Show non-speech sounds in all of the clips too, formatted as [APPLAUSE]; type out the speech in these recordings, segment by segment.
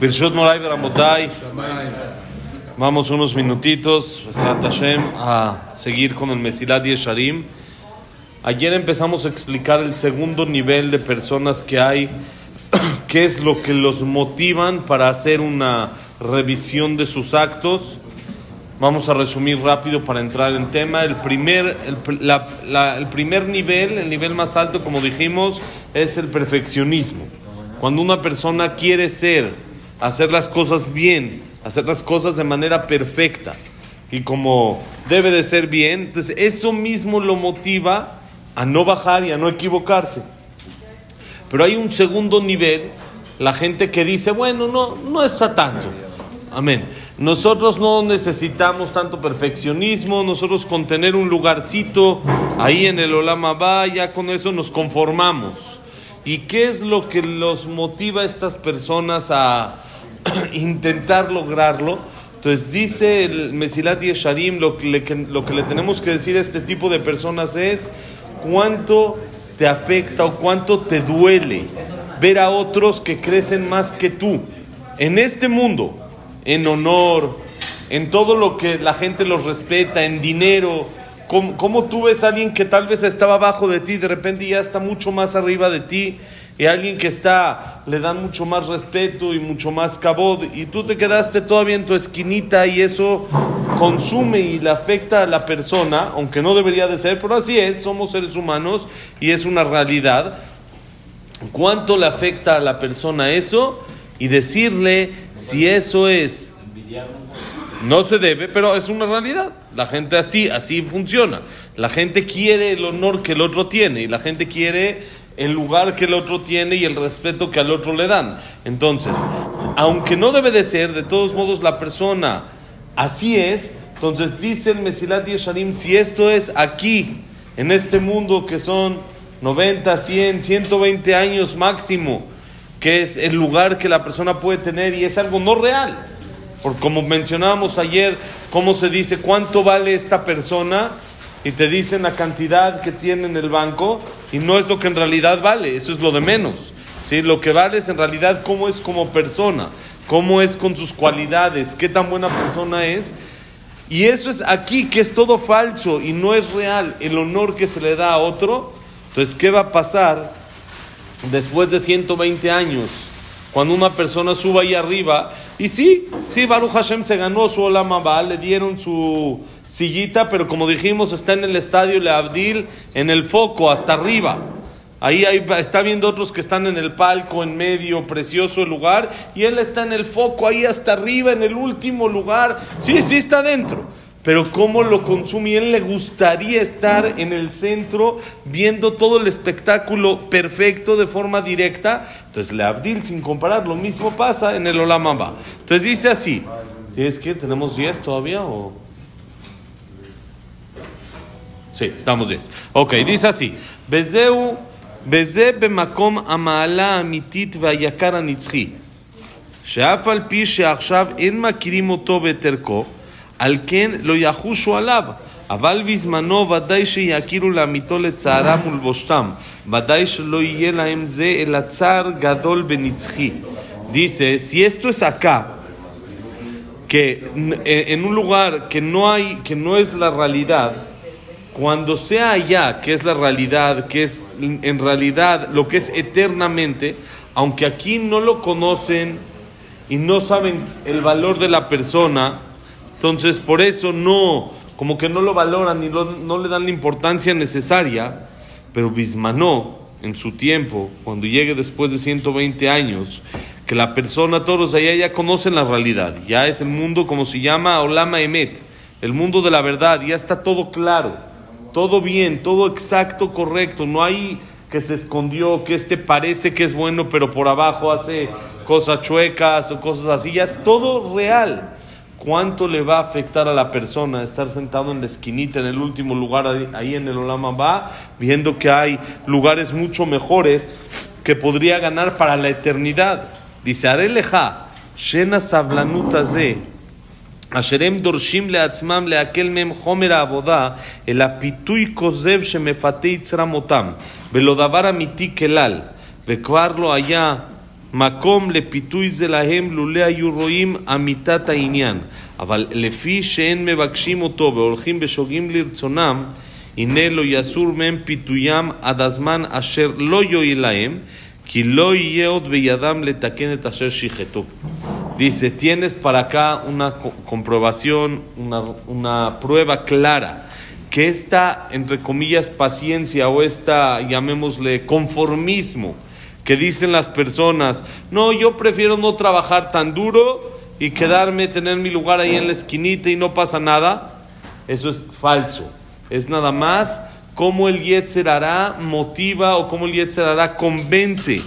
Birshot Moray Beramotay. Vamos unos minutitos, a seguir con el Mesilat Yesharim. Ayer empezamos a explicar el segundo nivel de personas que hay, [CLEARS THROAT] qué es lo que los motivan para hacer una revisión de sus actos. Vamos a resumir rápido para entrar en tema. El primer, el, la- la- el primer nivel, el nivel más alto, como dijimos, es el perfeccionismo. Cuando una persona quiere ser, hacer las cosas bien, hacer las cosas de manera perfecta y como debe de ser bien, entonces eso mismo lo motiva a no bajar y a no equivocarse. Pero hay un segundo nivel, la gente que dice, bueno, no, no está tanto. Amén. Nosotros no necesitamos tanto perfeccionismo, nosotros con tener un lugarcito ahí en el Olama Ba, ya con eso nos conformamos. ¿Y qué es lo que los motiva a estas personas a [CLEARS THROAT] intentar lograrlo? Entonces dice el Mesilat Yesharim, lo que, le, lo que le tenemos que decir a este tipo de personas es cuánto te afecta o cuánto te duele ver a otros que crecen más que tú en este mundo, en honor, en todo lo que la gente los respeta, en dinero. ¿Cómo, cómo tú ves a alguien que tal vez estaba abajo de ti, de repente ya está mucho más arriba de ti? Y a alguien que está, le dan mucho más respeto y mucho más cabod, y tú te quedaste todavía en tu esquinita y eso consume y le afecta a la persona, aunque no debería de ser, pero así es, somos seres humanos y es una realidad. ¿Cuánto le afecta a la persona eso? Y decirle si eso es no se debe, pero es una realidad. La gente así, así funciona. La gente quiere el honor que el otro tiene y la gente quiere el lugar que el otro tiene y el respeto que al otro le dan. Entonces, aunque no debe de ser, de todos modos la persona así es, entonces dice el Mesilat Yesharim, si esto es aquí, en este mundo que son 90, 100, 120 años máximo, que es el lugar que la persona puede tener y es algo no real. Porque como mencionábamos ayer, cómo se dice cuánto vale esta persona y te dicen la cantidad que tiene en el banco y no es lo que en realidad vale, eso es lo de menos. ¿sí? Lo que vale es en realidad cómo es como persona, cómo es con sus cualidades, qué tan buena persona es. Y eso es aquí, que es todo falso y no es real, el honor que se le da a otro. Entonces, ¿qué va a pasar después de 120 años? Cuando una persona suba ahí arriba, y sí, sí, Baruch Hashem se ganó su Olama Ba, le dieron su sillita, pero como dijimos, está en el estadio Le Abdil, en el foco, hasta arriba. Ahí hay- está viendo otros que están en el palco, en medio, precioso lugar, y él está en el foco, ahí hasta arriba, en el último lugar. Sí, sí está dentro Pero cómo lo consume, y él le gustaría estar en el centro viendo todo el espectáculo perfecto de forma directa. Entonces, le Abdil, sin comparar, lo mismo pasa en el Olamamba. Entonces dice así: ¿Tienes que? ¿Tenemos 10 todavía o.? Sí, estamos 10. Ok, dice así: Bezeu, בזה במקום המעלה האמיתית והיקר הנצחי, שאף על פי שעכשיו אין מכירים אותו ואת ערכו, על כן לא יחושו עליו, אבל בזמנו ודאי שיכירו לאמיתו לצערם ולבושתם, ודאי שלא יהיה להם זה אלא צער גדול ונצחי. Dice, si esto es acá, que n- en un lugar que no hay, que no es la realidad, cuando sea allá, que es la realidad, que es en realidad lo que es eternamente, aunque aquí no lo conocen y no saben el valor de la persona, entonces por eso no, como que no lo valoran y no le dan la importancia necesaria, pero Bismanó, en su tiempo, cuando llegue después de 120 años, que la persona, todos allá ya conocen la realidad, ya es el mundo como se llama Olama Emet, el mundo de la verdad, ya está todo claro, todo bien, todo exacto, correcto, no hay que se escondió, que este parece que es bueno, pero por abajo hace cosas chuecas o cosas así, ya es todo real. ¿Cuánto le va a afectar a la persona estar sentado en la esquinita, en el último lugar, ahí en el Olama va, viendo que hay lugares mucho mejores que podría ganar para la eternidad? Dice Areleja, Shena Sablanutaze, Asherem Dorshim Leatzmam Leakel Mem Homer Abodá, El Apitui Kozev Shemefate Itzramotam, Velodavara Miti Kelal, Bekvarlo Allá. אמיתי כלל, וכבר לא היה מקום לפיתוי זה להם לולא היו רואים אמיתת העניין. אבל לפי שאין מבקשים אותו והולכים בשוגים לרצונם, הנה לא יסור מהם פיתוים עד הזמן אשר לא יועיל להם, כי לא יהיה עוד בידם לתקן את אשר שיחתו. Dice, tienes para acá una comprobación, una, una prueba clara que esta, entre comillas, paciencia o esta, llamémosle, conformismo que dicen las personas, no, yo prefiero no trabajar tan duro y quedarme, tener mi lugar ahí en la esquinita y no pasa nada, eso es falso. Es nada más cómo el Yetzer hará motiva o cómo el Yetzer hará convence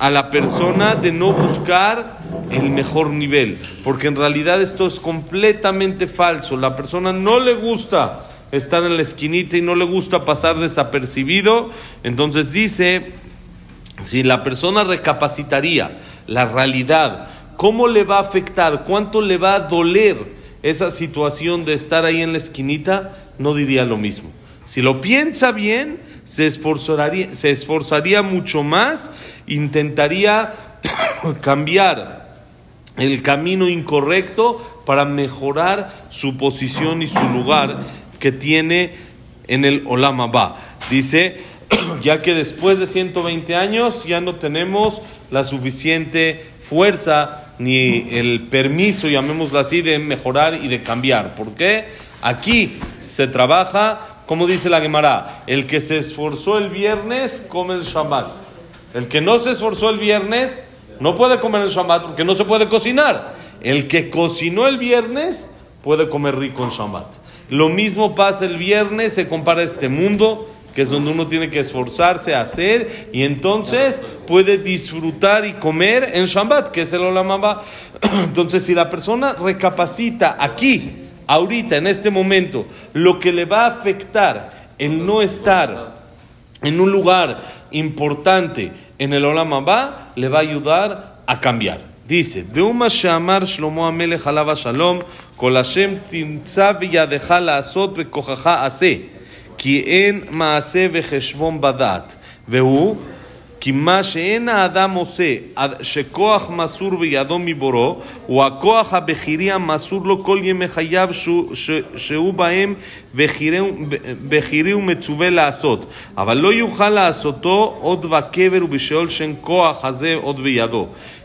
a la persona de no buscar el mejor nivel, porque en realidad esto es completamente falso. La persona no le gusta estar en la esquinita y no le gusta pasar desapercibido, entonces dice, si la persona recapacitaría la realidad, ¿cómo le va a afectar? ¿Cuánto le va a doler esa situación de estar ahí en la esquinita? No diría lo mismo. Si lo piensa bien, se esforzaría, mucho más, intentaría [COUGHS] cambiar el camino incorrecto para mejorar su posición y su lugar que tiene en el Olama Ba. Dice, [COUGHS] ya que después de 120 años ya no tenemos la suficiente fuerza ni el permiso, llamémoslo así, de mejorar y de cambiar. ¿Por qué? Aquí se trabaja, como dice la Gemara, el que se esforzó el viernes come el Shabbat. El que no se esforzó el viernes no puede comer el Shabbat porque no se puede cocinar. El que cocinó el viernes puede comer rico en Shabbat. Lo mismo pasa el viernes, se compara este mundo que es donde uno tiene que esforzarse a hacer y entonces puede disfrutar y comer en Shabbat, que es el Olamaba. [CLEARS THROAT] Entonces, si la persona recapacita aquí, ahorita, en este momento, lo que le va a afectar el no estar en un lugar importante en el Olamaba, le va a ayudar a cambiar. Dice, Beuma Shamar Shlomo Amelech Alava Shalom, Kol Hashem Timtza Viyadeja Laasot Bekojaja Ase. כי אין מעשה וחשבון בדעת, והוא כי מה שאין האדם עושה, שכוח מסור בידו מבורו, הוא הכוח הבכירי המסור לו כל ימי חייו שהוא, שהוא בהם בכירי ומצווה לעשות, אבל לא יוכל לעשותו עוד בקבר ובשאול שאין כוח הזה עוד בידו.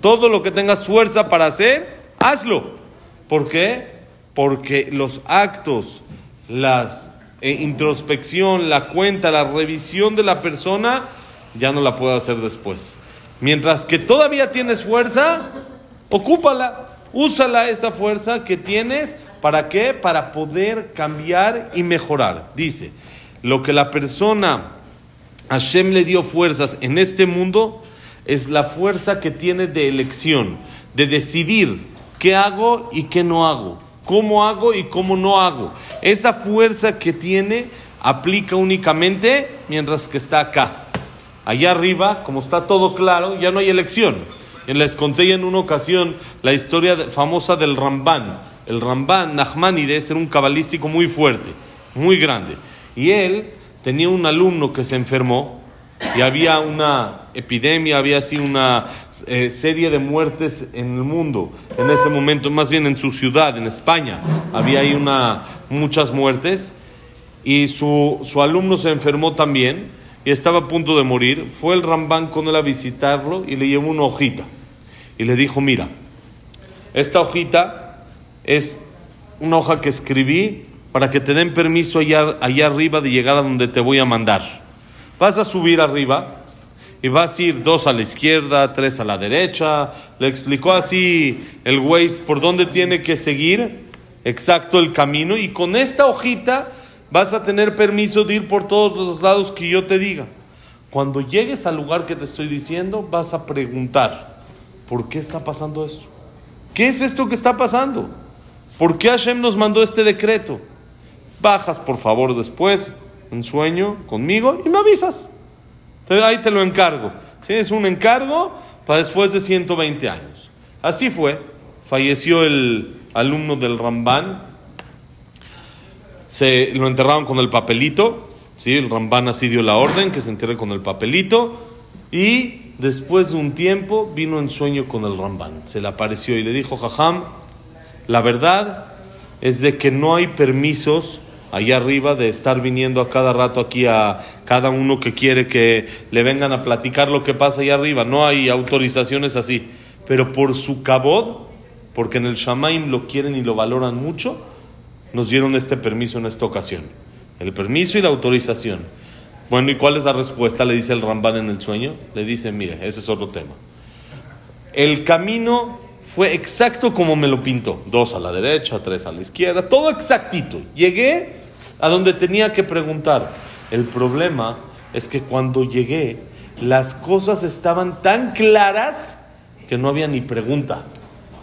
Todo lo que tengas fuerza para hacer, hazlo. ¿Por qué? Porque los actos, la eh, introspección, la cuenta, la revisión de la persona, ya no la puedo hacer después. Mientras que todavía tienes fuerza, ocúpala, úsala esa fuerza que tienes. ¿Para qué? Para poder cambiar y mejorar. Dice, lo que la persona, Hashem le dio fuerzas en este mundo, es la fuerza que tiene de elección, de decidir qué hago y qué no hago, cómo hago y cómo no hago. Esa fuerza que tiene aplica únicamente mientras que está acá. Allá arriba, como está todo claro, ya no hay elección. Les conté en una ocasión la historia famosa del Ramban. El Ramban Nachmanides era un cabalístico muy fuerte, muy grande. Y él tenía un alumno que se enfermó y había una epidemia, había así una eh, serie de muertes en el mundo en ese momento, más bien en su ciudad, en España, había ahí una, muchas muertes y su, su alumno se enfermó también y estaba a punto de morir. Fue el Rambán con él a visitarlo y le llevó una hojita y le dijo, mira, esta hojita es una hoja que escribí para que te den permiso allá, allá arriba de llegar a donde te voy a mandar. Vas a subir arriba y vas a ir dos a la izquierda, tres a la derecha. Le explicó así el güey por dónde tiene que seguir exacto el camino y con esta hojita vas a tener permiso de ir por todos los lados que yo te diga. Cuando llegues al lugar que te estoy diciendo, vas a preguntar ¿por qué está pasando esto? ¿Qué es esto que está pasando? ¿Por qué Hashem nos mandó este decreto? Bajas, por favor, después, en sueño, conmigo y me avisas. Ahí te lo encargo. ¿Sí? Es un encargo para después de 120 años. Así fue. Falleció el alumno del Ramban. Se lo enterraron con el papelito. ¿sí? El Ramban así dio la orden que se enterre con el papelito. Y después de un tiempo vino en sueño con el Ramban. Se le apareció y le dijo, Jajam, la verdad es de que no hay permisos allá arriba de estar viniendo a cada rato aquí a cada uno que quiere que le vengan a platicar lo que pasa allá arriba. No hay autorizaciones así. Pero por su cabod, porque en el Shamaim lo quieren y lo valoran mucho, nos dieron este permiso en esta ocasión. El permiso y la autorización. Bueno, ¿y cuál es la respuesta? Le dice el Ramban en el sueño. Le dice, mire, ese es otro tema. El camino fue exacto como me lo pintó. Dos a la derecha, tres a la izquierda, todo exactito. Llegué a donde tenía que preguntar. El problema es que cuando llegué, las cosas estaban tan claras que no había ni pregunta.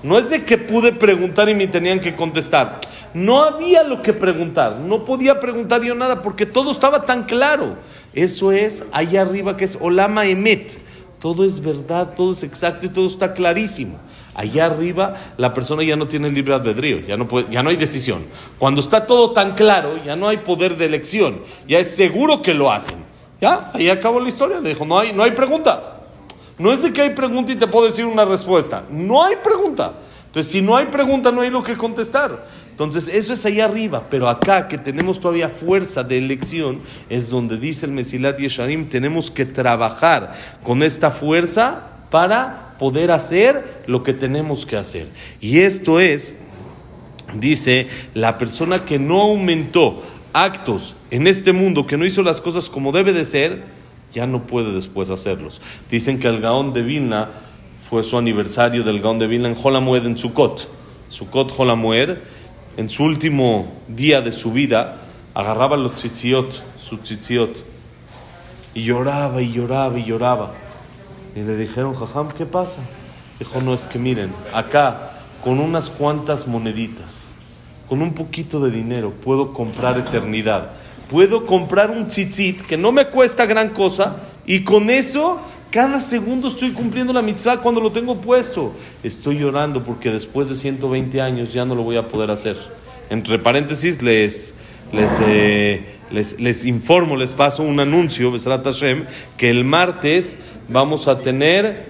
No es de que pude preguntar y me tenían que contestar. No había lo que preguntar. No podía preguntar yo nada porque todo estaba tan claro. Eso es allá arriba que es Olama Emet. Todo es verdad, todo es exacto y todo está clarísimo. Allá arriba la persona ya no tiene libre albedrío, ya no, ya no hay decisión. Cuando está todo tan claro, ya no hay poder de elección, ya es seguro que lo hacen. Ya, ahí acabó la historia. Le dijo, no hay, no hay pregunta. No es de que hay pregunta y te puedo decir una respuesta. No hay pregunta. Entonces, si no hay pregunta, no hay lo que contestar. Entonces, eso es allá arriba. Pero acá, que tenemos todavía fuerza de elección, es donde dice el Mesilat Yesharim, tenemos que trabajar con esta fuerza para poder hacer lo que tenemos que hacer. Y esto es, dice, la persona que no aumentó actos en este mundo, que no hizo las cosas como debe de ser, ya no puede después hacerlos. Dicen que el Gaón de Vilna fue su aniversario del Gaón de Vilna en Jolamued, en Sukkot. Sukkot Jolamued, en su último día de su vida, agarraba los tzitziot, su tzitziot, y lloraba y lloraba y lloraba. Y le dijeron, Jajam, ¿qué pasa? Dijo, no, es que miren, acá, con unas cuantas moneditas, con un poquito de dinero, puedo comprar eternidad. Puedo comprar un tzitzit que no me cuesta gran cosa y con eso cada segundo estoy cumpliendo la mitzvah cuando lo tengo puesto. Estoy llorando porque después de 120 años ya no lo voy a poder hacer. Entre paréntesis, les, les, eh, les, les informo, les paso un anuncio, Besrat Hashem, que el martes vamos a tener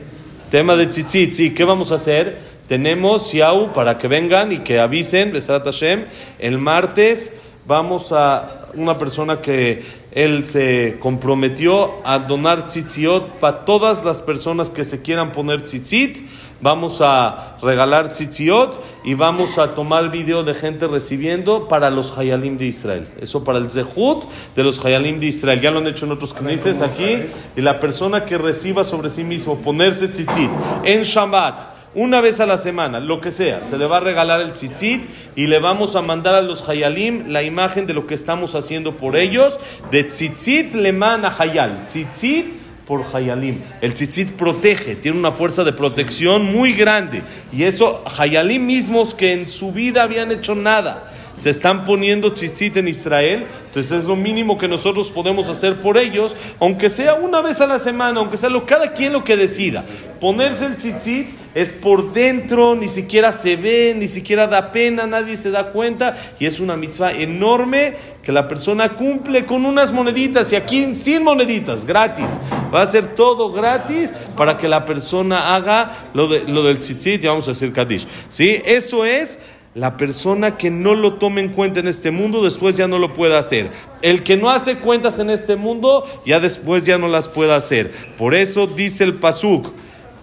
tema de tzitzit. Sí, ¿qué vamos a hacer? Tenemos Siau para que vengan y que avisen, Besrat Hashem. El martes vamos a una persona que él se comprometió a donar tzitziot para todas las personas que se quieran poner tzitzit. Vamos a regalar tzitziot y vamos a tomar video de gente recibiendo para los Hayalim de Israel. Eso para el Zehut de los Hayalim de Israel. Ya lo han hecho en otros knesses aquí. Y la persona que reciba sobre sí mismo ponerse tzitzit en Shabbat una vez a la semana, lo que sea, se le va a regalar el tzitzit y le vamos a mandar a los hayalim la imagen de lo que estamos haciendo por ellos, de tzitzit leman a hayal, tzitzit por hayalim. El tzitzit protege, tiene una fuerza de protección muy grande y eso hayalim mismos que en su vida habían hecho nada se están poniendo tzitzit en Israel, entonces es lo mínimo que nosotros podemos hacer por ellos, aunque sea una vez a la semana, aunque sea lo, cada quien lo que decida. Ponerse el tzitzit es por dentro, ni siquiera se ve, ni siquiera da pena, nadie se da cuenta, y es una mitzvah enorme que la persona cumple con unas moneditas, y aquí sin moneditas, gratis. Va a ser todo gratis para que la persona haga lo, de, lo del tzitzit, y vamos a decir Kadish. ¿Sí? Eso es la persona que no lo tome en cuenta en este mundo, después ya no lo puede hacer. El que no hace cuentas en este mundo, ya después ya no las puede hacer. Por eso dice el Pasuk,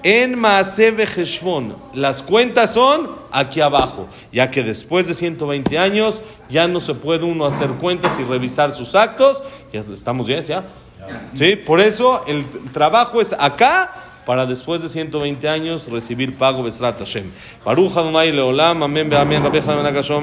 en Maasebe Heshvon, las cuentas son aquí abajo, ya que después de 120 años ya no se puede uno hacer cuentas y revisar sus actos. Ya estamos bien, ¿ya? ¿Sí? Por eso el trabajo es acá para después de 120 años recibir pago Besrat Hashem. Baruch Adonai Leolam, amén, amén,